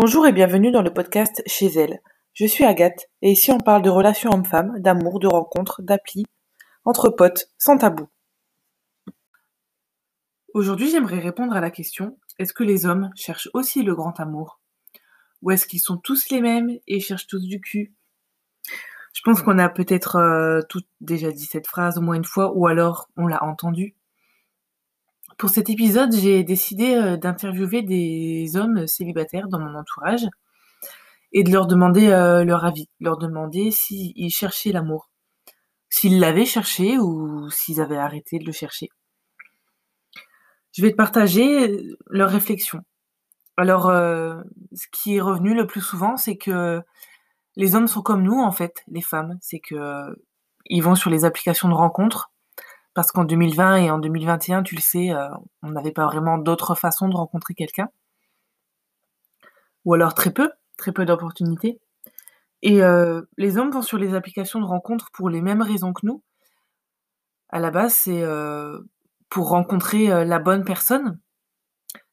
Bonjour et bienvenue dans le podcast Chez elle. Je suis Agathe et ici on parle de relations hommes-femmes, d'amour, de rencontres, d'appli, entre potes, sans tabou. Aujourd'hui j'aimerais répondre à la question est-ce que les hommes cherchent aussi le grand amour? Ou est-ce qu'ils sont tous les mêmes et cherchent tous du cul? Je pense qu'on a peut-être euh, toutes déjà dit cette phrase au moins une fois ou alors on l'a entendu. Pour cet épisode, j'ai décidé euh, d'interviewer des hommes célibataires dans mon entourage et de leur demander euh, leur avis, leur demander s'ils cherchaient l'amour, s'ils l'avaient cherché ou s'ils avaient arrêté de le chercher. Je vais te partager euh, leurs réflexions. Alors, ce qui est revenu le plus souvent, c'est que les hommes sont comme nous, en fait, les femmes. C'est que ils vont sur les applications de rencontres parce qu'en 2020 et en 2021, tu le sais, euh, on n'avait pas vraiment d'autres façons de rencontrer quelqu'un. Ou alors très peu, très peu d'opportunités. Et euh, les hommes vont sur les applications de rencontres pour les mêmes raisons que nous. À la base, c'est euh, pour rencontrer la bonne personne.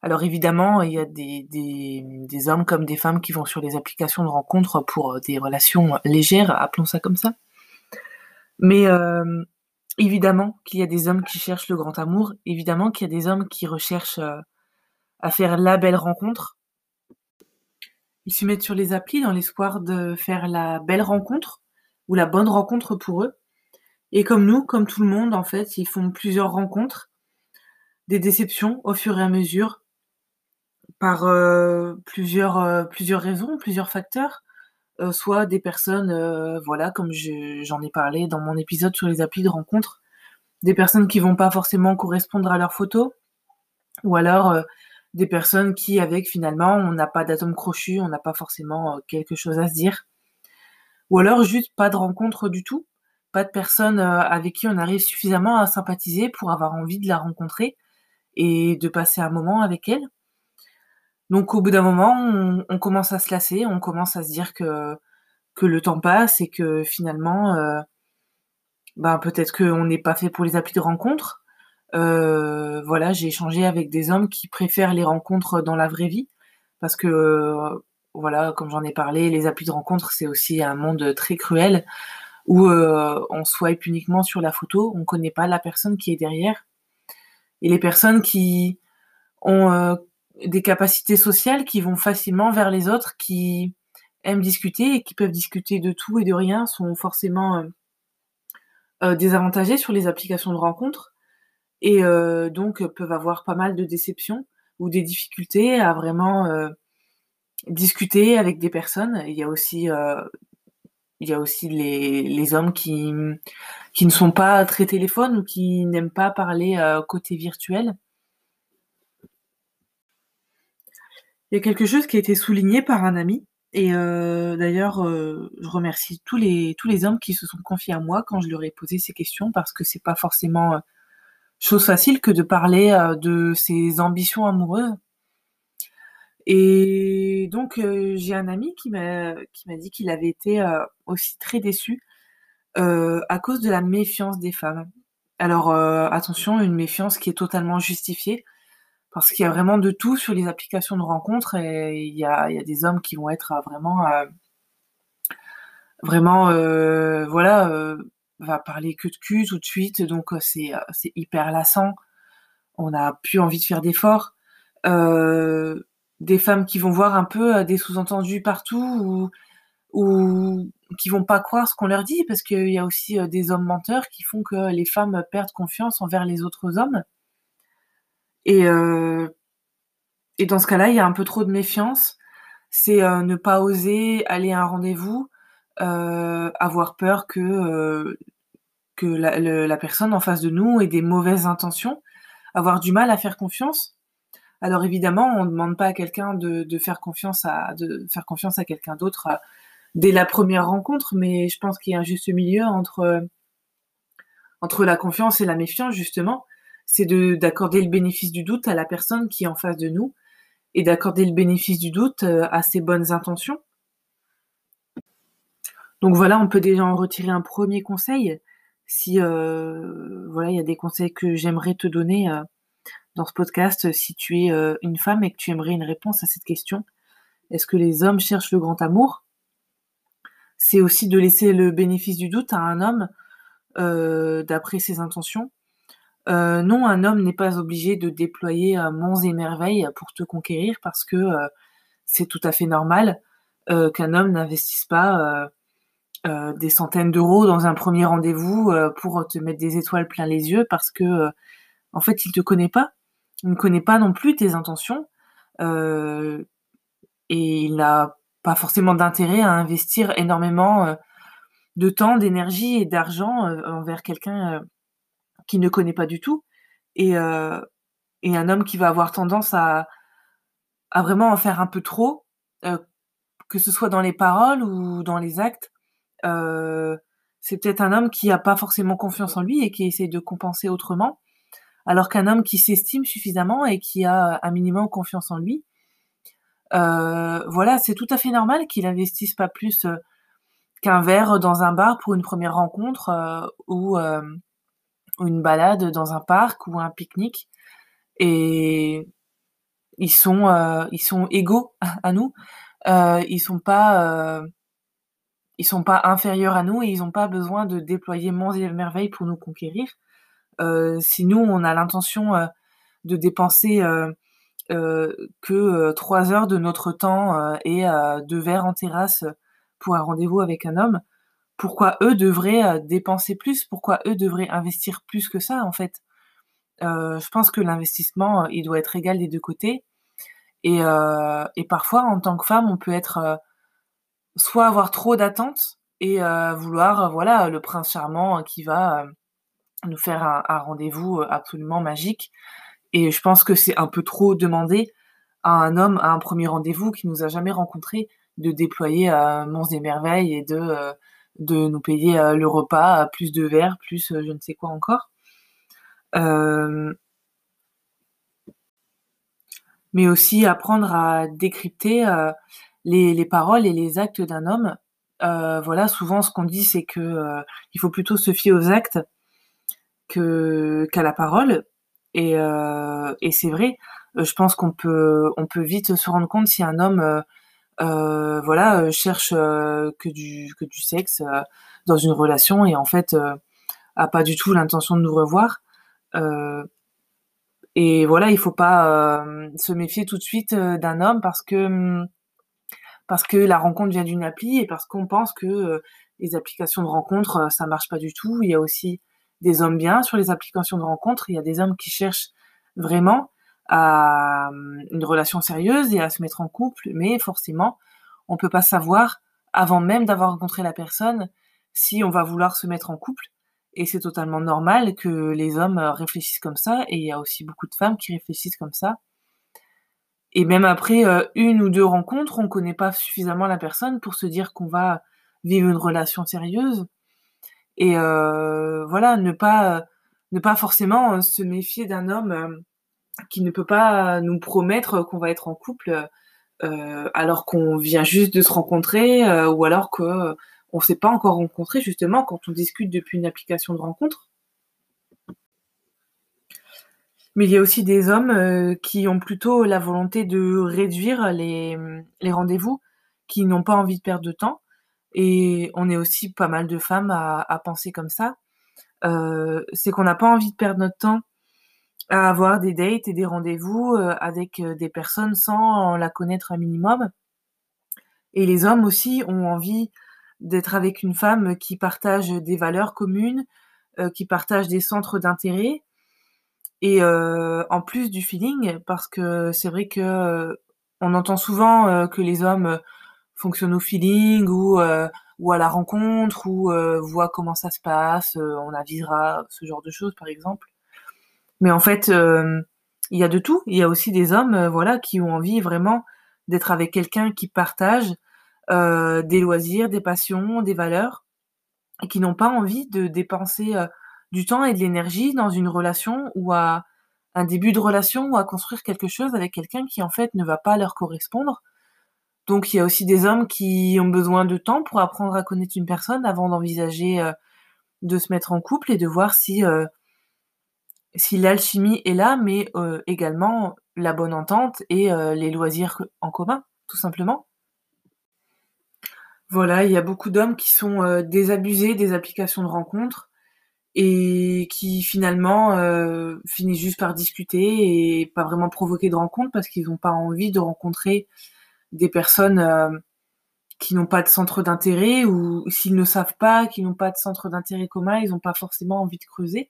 Alors évidemment, il y a des, hommes comme des femmes qui vont sur les applications de rencontres pour des relations légères, appelons ça comme ça. Mais évidemment qu'il y a des hommes qui cherchent le grand amour, évidemment qu'il y a des hommes qui recherchent euh, à faire la belle rencontre. Ils se mettent sur les applis dans l'espoir de faire la belle rencontre ou la bonne rencontre pour eux. Et comme nous, comme tout le monde, en fait, ils font plusieurs rencontres, des déceptions au fur et à mesure, par euh, plusieurs, euh, plusieurs raisons, plusieurs facteurs. Euh, soit des personnes, euh, voilà, comme j'en ai parlé dans mon épisode sur les applis de rencontre, des personnes qui vont pas forcément correspondre à leurs photos, ou alors euh, des personnes qui, avec finalement, on n'a pas d'atome crochu, on n'a pas forcément quelque chose à se dire, ou alors juste pas de rencontre du tout, pas de personne avec qui on arrive suffisamment à sympathiser pour avoir envie de la rencontrer et de passer un moment avec elle. Donc au bout d'un moment, on, commence à se lasser, on commence à se dire que, que le temps passe et que finalement, euh, ben peut-être qu'on n'est pas fait pour les applis de rencontre. Euh, voilà, j'ai échangé avec des hommes qui préfèrent les rencontres dans la vraie vie parce que euh, voilà, comme j'en ai parlé, les applis de rencontre c'est aussi un monde très cruel où on swipe uniquement sur la photo, on connaît pas la personne qui est derrière et les personnes qui ont des capacités sociales qui vont facilement vers les autres, qui aiment discuter et qui peuvent discuter de tout et de rien, sont forcément euh, euh désavantagés sur les applications de rencontres et euh, donc peuvent avoir pas mal de déceptions ou des difficultés à vraiment euh, discuter avec des personnes. Il y a aussi il y a aussi les, les hommes qui, qui ne sont pas très téléphones ou qui n'aiment pas parler côté virtuel Il y a quelque chose qui a été souligné par un ami. Et euh, d'ailleurs, euh, je remercie tous les, tous les hommes qui se sont confiés à moi quand je leur ai posé ces questions parce que c'est pas forcément euh, chose facile que de parler de ses ambitions amoureuses. Et donc, j'ai un ami qui m'a qui m'a dit qu'il avait été aussi très déçu à cause de la méfiance des femmes. Alors, attention, une méfiance qui est totalement justifiée parce qu'il y a vraiment de tout sur les applications de rencontres et il y a, des hommes qui vont être vraiment euh, vraiment euh, voilà euh, va parler que de cul tout de suite. Donc c'est c'est hyper lassant. On n'a plus envie de faire d'efforts. Des femmes qui vont voir un peu des sous-entendus partout ou ou qui vont pas croire ce qu'on leur dit parce qu'il y a aussi des hommes menteurs qui font que les femmes perdent confiance envers les autres hommes et, euh, et dans ce cas-là, il y a un peu trop de méfiance. C'est euh, ne pas oser aller à un rendez-vous, euh, avoir peur que, que la, personne en face de nous ait des mauvaises intentions, avoir du mal à faire confiance. Alors évidemment, on ne demande pas à quelqu'un de, de, faire confiance à de faire confiance à quelqu'un d'autre dès la première rencontre, mais je pense qu'il y a un juste milieu entre entre la confiance et la méfiance justement c'est de d'accorder le bénéfice du doute à la personne qui est en face de nous et d'accorder le bénéfice du doute euh, à ses bonnes intentions. Donc voilà, on peut déjà en retirer un premier conseil. Si euh, voilà, il y a des conseils que j'aimerais te donner euh, dans ce podcast, si tu es une femme et que tu aimerais une réponse à cette question, est-ce que les hommes cherchent le grand amour? C'est aussi de laisser le bénéfice du doute à un homme d'après ses intentions. Euh, non, un homme n'est pas obligé de déployer euh, monts et merveilles pour te conquérir parce que c'est tout à fait normal qu'un homme n'investisse pas des centaines d'euros dans un premier rendez-vous pour te mettre des étoiles plein les yeux parce que en fait il te connaît pas, il ne connaît pas non plus tes intentions et il n'a pas forcément d'intérêt à investir énormément de temps, d'énergie et d'argent euh, envers quelqu'un euh, qui ne connaît pas du tout. Et, euh, et, un homme qui va avoir tendance à, vraiment en faire un peu trop, que ce soit dans les paroles ou dans les actes. c'est peut-être un homme qui n'a pas forcément confiance en lui et qui essaie de compenser autrement, alors qu'un homme qui s'estime suffisamment et qui a un minimum confiance en lui, voilà, c'est tout à fait normal qu'il investisse pas plus qu'un verre dans un bar pour une première rencontre euh, ou euh, une balade dans un parc ou un pique-nique. Et ils sont, euh, ils sont égaux à nous. ils sont pas, ils sont pas inférieurs à nous et ils n'ont pas besoin de déployer monts et merveilles pour nous conquérir. si nous, on a l'intention de dépenser que trois heures de notre temps et deux verres en terrasse pour un rendez-vous avec un homme, pourquoi eux devraient euh, dépenser plus Pourquoi eux devraient investir plus que ça, en fait euh, Je pense que l'investissement, euh, il doit être égal des deux côtés. Et, parfois, en tant que femme, on peut être soit avoir trop d'attentes et vouloir, voilà, le prince charmant qui va nous faire un, rendez-vous absolument magique. Et je pense que c'est un peu trop demandé à un homme à un premier rendez-vous qui nous a jamais rencontrés de déployer Mons des Merveilles et de, de nous payer euh, le repas, plus de verres, plus euh, je ne sais quoi encore. mais aussi apprendre à décrypter les, paroles et les actes d'un homme. voilà, souvent ce qu'on dit, c'est que il faut plutôt se fier aux actes qu'à la parole. Et, et c'est vrai. Je pense qu'on peut on peut vite se rendre compte si un homme euh, voilà, euh, cherche euh, que du que du sexe dans une relation et en fait a pas du tout l'intention de nous revoir. et voilà, il faut pas se méfier tout de suite d'un homme parce que hum, parce que la rencontre vient d'une appli et parce qu'on pense que les applications de rencontre ça marche pas du tout. Il y a aussi des hommes bien sur les applications de rencontre. Il y a des hommes qui cherchent vraiment à une relation sérieuse et à se mettre en couple, mais forcément, on peut pas savoir avant même d'avoir rencontré la personne si on va vouloir se mettre en couple. Et c'est totalement normal que les hommes réfléchissent comme ça, et il y a aussi beaucoup de femmes qui réfléchissent comme ça. Et même après euh, une ou deux rencontres, on connaît pas suffisamment la personne pour se dire qu'on va vivre une relation sérieuse. Et euh, voilà, ne pas ne pas forcément se méfier d'un homme euh, qui ne peut pas nous promettre qu'on va être en couple euh, alors qu'on vient juste de se rencontrer euh, ou alors que on s'est pas encore rencontré justement quand on discute depuis une application de rencontre. Mais il y a aussi des hommes euh, qui ont plutôt la volonté de réduire les, rendez-vous, qui n'ont pas envie de perdre de temps. Et on est aussi pas mal de femmes à penser comme ça. c'est qu'on n'a pas envie de perdre notre temps à avoir des dates et des rendez-vous euh, avec euh, des personnes sans la connaître un minimum. Et les hommes aussi ont envie d'être avec une femme qui partage des valeurs communes, euh, qui partage des centres d'intérêt, et en plus du feeling, parce que c'est vrai que on entend souvent que les hommes fonctionnent au feeling ou ou à la rencontre ou voient comment ça se passe, on avisera ce genre de choses par exemple. Mais en fait, euh, il y a de tout. Il y a aussi des hommes, euh, voilà, qui ont envie vraiment d'être avec quelqu'un qui partage euh, des loisirs, des passions, des valeurs, et qui n'ont pas envie de dépenser du temps et de l'énergie dans une relation ou à un début de relation ou à construire quelque chose avec quelqu'un qui en fait ne va pas leur correspondre. Donc il y a aussi des hommes qui ont besoin de temps pour apprendre à connaître une personne avant d'envisager de se mettre en couple et de voir si si l'alchimie est là, mais euh, également la bonne entente et euh, les loisirs en commun. tout simplement. Voilà, il y a beaucoup d'hommes qui sont euh, désabusés des applications de rencontres et qui finalement finissent juste par discuter et pas vraiment provoquer de rencontres parce qu'ils n'ont pas envie de rencontrer des personnes qui n'ont pas de centre d'intérêt ou s'ils ne savent pas, qui n'ont pas de centre d'intérêt commun, ils n'ont pas forcément envie de creuser.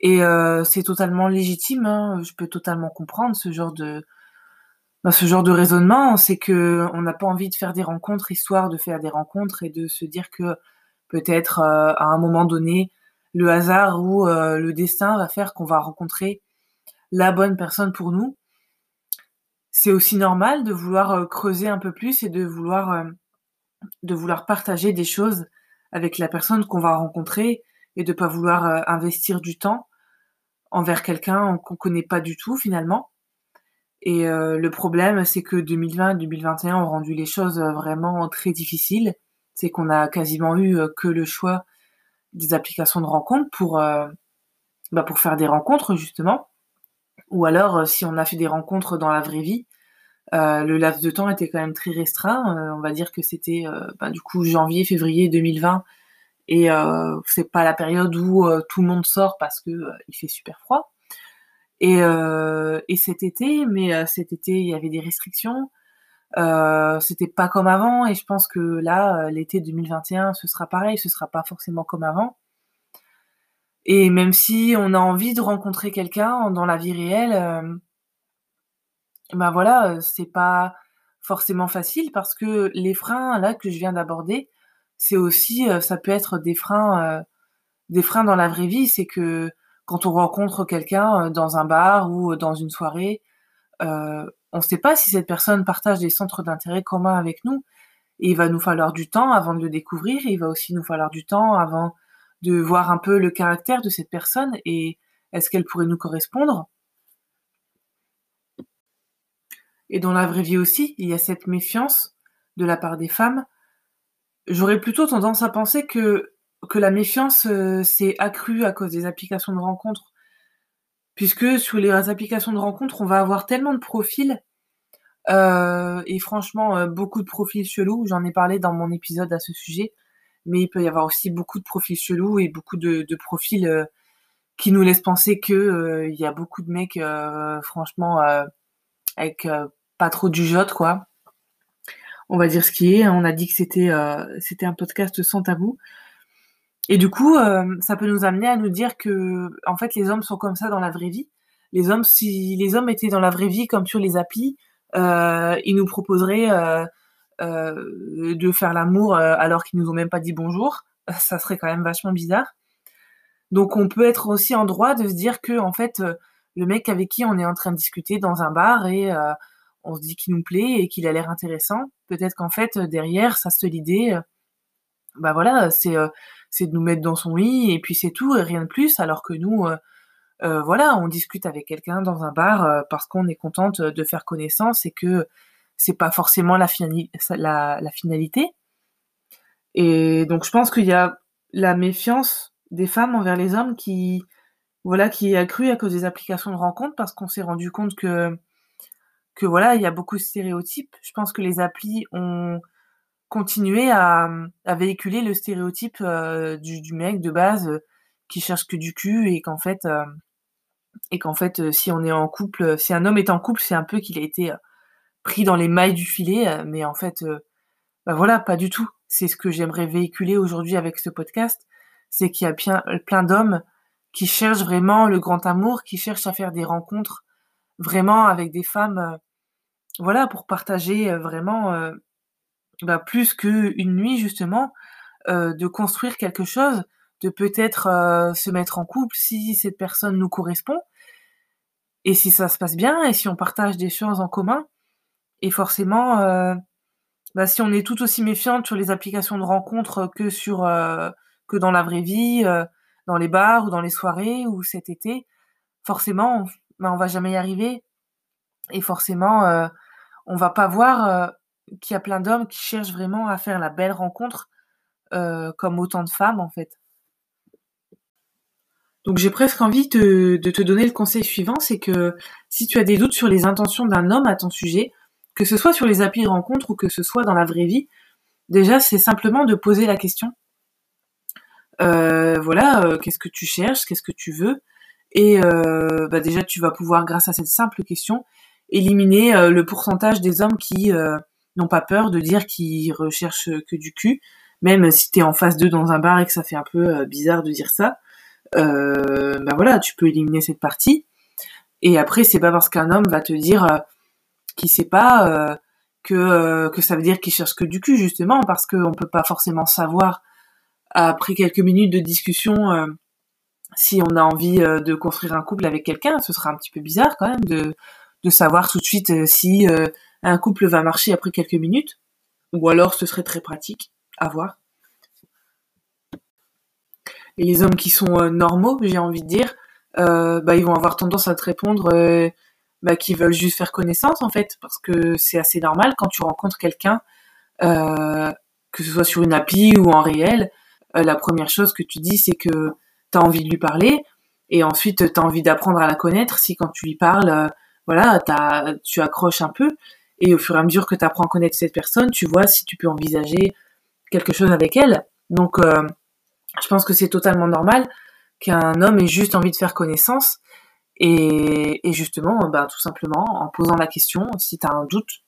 Et c'est totalement légitime, hein, je peux totalement comprendre ce genre de, dans ce genre de raisonnement, c'est que on n'a pas envie de faire des rencontres histoire de faire des rencontres et de se dire que peut-être euh, à un moment donné, le hasard ou euh, le destin va faire qu'on va rencontrer la bonne personne pour nous. C'est aussi normal de vouloir euh, creuser un peu plus et de vouloir de vouloir partager des choses avec la personne qu'on va rencontrer et de pas vouloir investir du temps envers quelqu'un qu'on connaît pas du tout finalement. Et euh, le problème, c'est que 2020 et 2021 ont rendu les choses euh, vraiment très difficiles. C'est qu'on a quasiment eu euh, que le choix des applications de rencontres pour, bah pour faire des rencontres, justement. Ou alors, si on a fait des rencontres dans la vraie vie, le laps de temps était quand même très restreint. on va dire que c'était bah, du coup janvier, février 2020. Et c'est pas la période où tout le monde sort parce que il fait super froid. Et, euh, et cet été, mais euh, cet été, il y avait des restrictions. Euh, c'était pas comme avant, et je pense que là, euh, l'été 2021, ce sera pareil, ce sera pas forcément comme avant. Et même si on a envie de rencontrer quelqu'un dans la vie réelle, euh, ben voilà, c'est pas forcément facile parce que les freins là que je viens d'aborder, c'est aussi, ça peut être des freins, des freins dans la vraie vie, c'est que quand on rencontre quelqu'un euh, dans un bar ou euh, dans une soirée, euh, on ne sait pas si cette personne partage des centres d'intérêt communs avec nous. Il va nous falloir du temps avant de le découvrir. Il va aussi nous falloir du temps avant de voir un peu le caractère de cette personne et est-ce qu'elle pourrait nous correspondre. Et dans la vraie vie aussi, il y a cette méfiance de la part des femmes. J'aurais plutôt tendance à penser que que la méfiance euh, s'est accrue à cause des applications de rencontres. Puisque sur les applications de rencontres, on va avoir tellement de profils. Euh, et franchement, euh, beaucoup de profils chelous. J'en ai parlé dans mon épisode à ce sujet. Mais il peut y avoir aussi beaucoup de profils chelous et beaucoup de, profils qui nous laissent penser que il y a beaucoup de mecs, franchement, avec pas trop du jote, quoi. On va dire ce qui est. On a dit que c'était c'était un podcast sans tabou. Et du coup, euh, ça peut nous amener à nous dire que, en fait, les hommes sont comme ça dans la vraie vie. Les hommes, si les hommes étaient dans la vraie vie comme sur les applis, euh, ils nous proposeraient euh, euh de faire l'amour euh, alors qu'ils nous ont même pas dit bonjour. Ça serait quand même vachement bizarre. Donc, on peut être aussi en droit de se dire que, en fait, le mec avec qui on est en train de discuter dans un bar et on se dit qu'il nous plaît et qu'il a l'air intéressant, peut-être qu'en fait, derrière, ça se l'idée, bah voilà, c'est c'est de nous mettre dans son lit et puis c'est tout et rien de plus. Alors que nous, euh, euh, voilà, on discute avec quelqu'un dans un bar euh, parce qu'on est contente de faire connaissance et que c'est pas forcément la, la, finalité. Et donc je pense qu'il y a la méfiance des femmes envers les hommes qui voilà qui est accrue à cause des applications de rencontres parce qu'on s'est rendu compte que que voilà il y a beaucoup de stéréotypes. Je pense que les applis ont continuer à, à véhiculer le stéréotype euh, du, mec de base euh, qui cherche que du cul et qu'en fait euh, et qu'en fait si on est en couple si un homme est en couple c'est un peu qu'il a été pris dans les mailles du filet mais en fait bah voilà pas du tout c'est ce que j'aimerais véhiculer aujourd'hui avec ce podcast c'est qu'il y a plein d'hommes qui cherchent vraiment le grand amour qui cherchent à faire des rencontres vraiment avec des femmes voilà pour partager vraiment bah, plus qu'une nuit justement, euh, de construire quelque chose, de peut-être euh, se mettre en couple si cette personne nous correspond, et si ça se passe bien, et si on partage des choses en commun. Et forcément, euh, bah, si on est tout aussi méfiante sur les applications de rencontres que sur que dans la vraie vie, dans les bars ou dans les soirées ou cet été, forcément, on, bah, on va jamais y arriver. Et forcément, on va pas voir qu'il y a plein d'hommes qui cherchent vraiment à faire la belle rencontre, euh, comme autant de femmes en fait. Donc j'ai presque envie de te donner le conseil suivant, c'est que si tu as des doutes sur les intentions d'un homme à ton sujet, que ce soit sur les applis de rencontre ou que ce soit dans la vraie vie, déjà c'est simplement de poser la question. Euh, voilà, euh, qu'est-ce que tu cherches, qu'est-ce que tu veux, et euh, bah déjà tu vas pouvoir, grâce à cette simple question, éliminer le pourcentage des hommes qui n'ont pas peur de dire qu'ils recherchent que du cul, même si t'es en face d'eux dans un bar et que ça fait un peu bizarre de dire ça. bah voilà, tu peux éliminer cette partie. Et après, c'est pas parce qu'un homme va te dire qui sait pas euh, que euh, que ça veut dire qu'il cherche que du cul justement parce qu'on peut pas forcément savoir après quelques minutes de discussion euh, si on a envie de construire un couple avec quelqu'un, ce sera un petit peu bizarre quand même de de savoir tout de suite si un couple va marcher après quelques minutes. Ou alors ce serait très pratique. À voir. Et les hommes qui sont normaux, j'ai envie de dire, bah ils vont avoir tendance à te répondre bah, qui veulent juste faire connaissance en fait, parce que c'est assez normal quand tu rencontres quelqu'un, euh, que ce soit sur une appli ou en réel, euh, la première chose que tu dis c'est que tu as envie de lui parler, et ensuite tu as envie d'apprendre à la connaître si quand tu lui parles, voilà, tu accroches un peu, et au fur et à mesure que tu apprends à connaître cette personne, tu vois si tu peux envisager quelque chose avec elle. Donc euh, je pense que c'est totalement normal qu'un homme ait juste envie de faire connaissance et, justement, bah, tout simplement, en posant la question, si tu as un doute,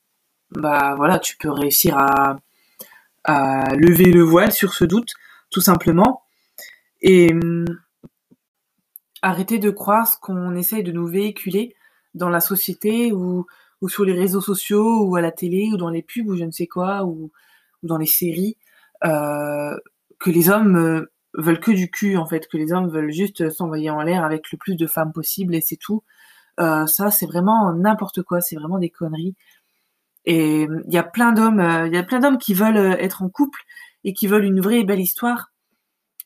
bah voilà, tu peux réussir à, à lever le voile sur ce doute, tout simplement. Et hum, arrêter de croire ce qu'on essaye de nous véhiculer dans la société ou, ou sur les réseaux sociaux ou à la télé ou dans les pubs ou je ne sais quoi ou, ou dans les séries euh, que les hommes euh, veulent que du cul en fait, que les hommes veulent juste s'envoyer en l'air avec le plus de femmes possible et c'est tout. Euh, ça c'est vraiment n'importe quoi, c'est vraiment des conneries. Et il y a plein d'hommes, il y a plein d'hommes qui veulent être en couple et qui veulent une vraie et belle histoire.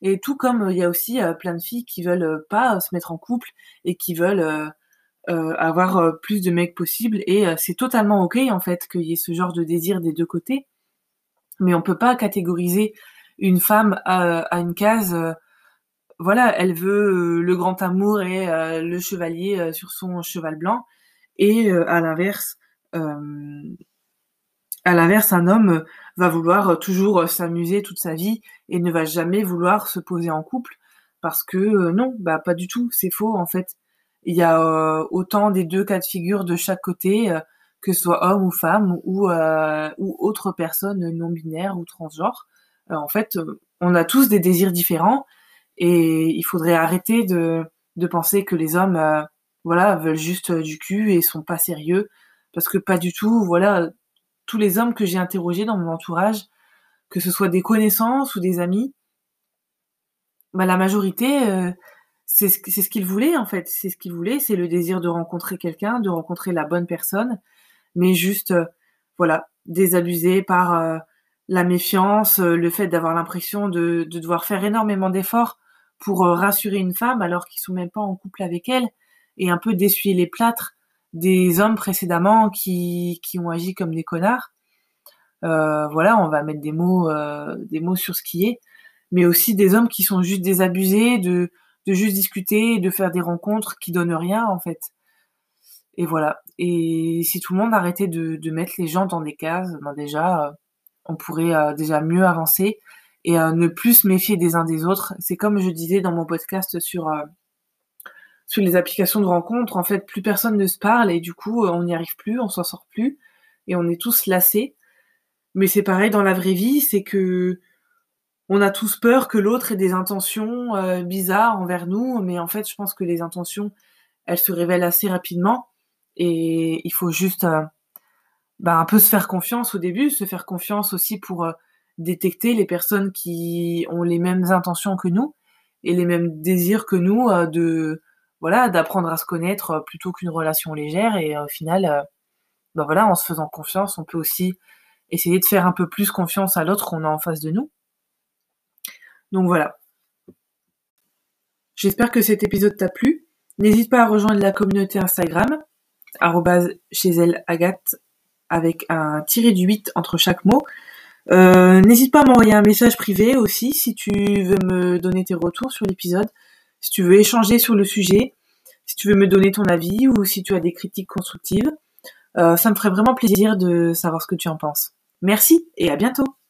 Et tout comme il y a aussi plein de filles qui veulent pas se mettre en couple et qui veulent avoir plus de mecs possible. Et c'est totalement ok en fait qu'il y ait ce genre de désir des deux côtés. Mais on peut pas catégoriser une femme a, une case, euh, voilà, elle veut euh, le grand amour et euh, le chevalier sur son cheval blanc, et à l'inverse, à l'inverse, un homme va vouloir toujours s'amuser toute sa vie et ne va jamais vouloir se poser en couple parce que non, bah pas du tout, c'est faux en fait. Il y a autant des deux cas de figure de chaque côté, que ce soit homme ou femme ou ou autre personne non binaire ou transgenre. Euh, en fait, euh, on a tous des désirs différents et il faudrait arrêter de, de penser que les hommes, euh, voilà, veulent juste du cul et sont pas sérieux parce que pas du tout. Voilà, tous les hommes que j'ai interrogés dans mon entourage, que ce soit des connaissances ou des amis, bah la majorité, c'est ce, qu'ils voulaient en fait. C'est ce qu'ils voulaient, c'est le désir de rencontrer quelqu'un, de rencontrer la bonne personne, mais juste, voilà, désabusé par la méfiance, euh, le fait d'avoir l'impression de, devoir faire énormément d'efforts pour euh, rassurer une femme alors qu'ils sont même pas en couple avec elle, et un peu d'essuyer les plâtres des hommes précédemment qui, qui ont agi comme des connards. Euh, voilà, on va mettre des mots, des mots sur ce qui est, mais aussi des hommes qui sont juste désabusés de, de juste discuter, de faire des rencontres qui donnent rien en fait. Et voilà. Et si tout le monde arrêtait de, mettre les gens dans des cases, ben déjà, on pourrait euh, déjà mieux avancer et euh, ne plus se méfier des uns des autres. C'est comme je disais dans mon podcast sur euh, sur les applications de rencontres, en fait, plus personne ne se parle et du coup, on n'y arrive plus, on s'en sort plus et on est tous lassés. Mais c'est pareil dans la vraie vie, c'est que on a tous peur que l'autre ait des intentions bizarres envers nous, mais en fait, je pense que les intentions, elles se révèlent assez rapidement. Et il faut juste bah, un peu se faire confiance au début, se faire confiance aussi pour euh, détecter les personnes qui ont les mêmes intentions que nous et les mêmes désirs que nous euh, de voilà d'apprendre à se connaître euh, plutôt qu'une relation légère. Et au final bah voilà en se faisant confiance on peut aussi essayer de faire un peu plus confiance à l'autre qu'on a en face de nous donc voilà j'espère que cet épisode t'a plu n'hésite pas à rejoindre la communauté Instagram chez elle Agathe avec un tiré du 8 entre chaque mot. Euh, n'hésite pas à m'envoyer un message privé aussi si tu veux me donner tes retours sur l'épisode, si tu veux échanger sur le sujet, si tu veux me donner ton avis ou si tu as des critiques constructives. ça me ferait vraiment plaisir de savoir ce que tu en penses. Merci et à bientôt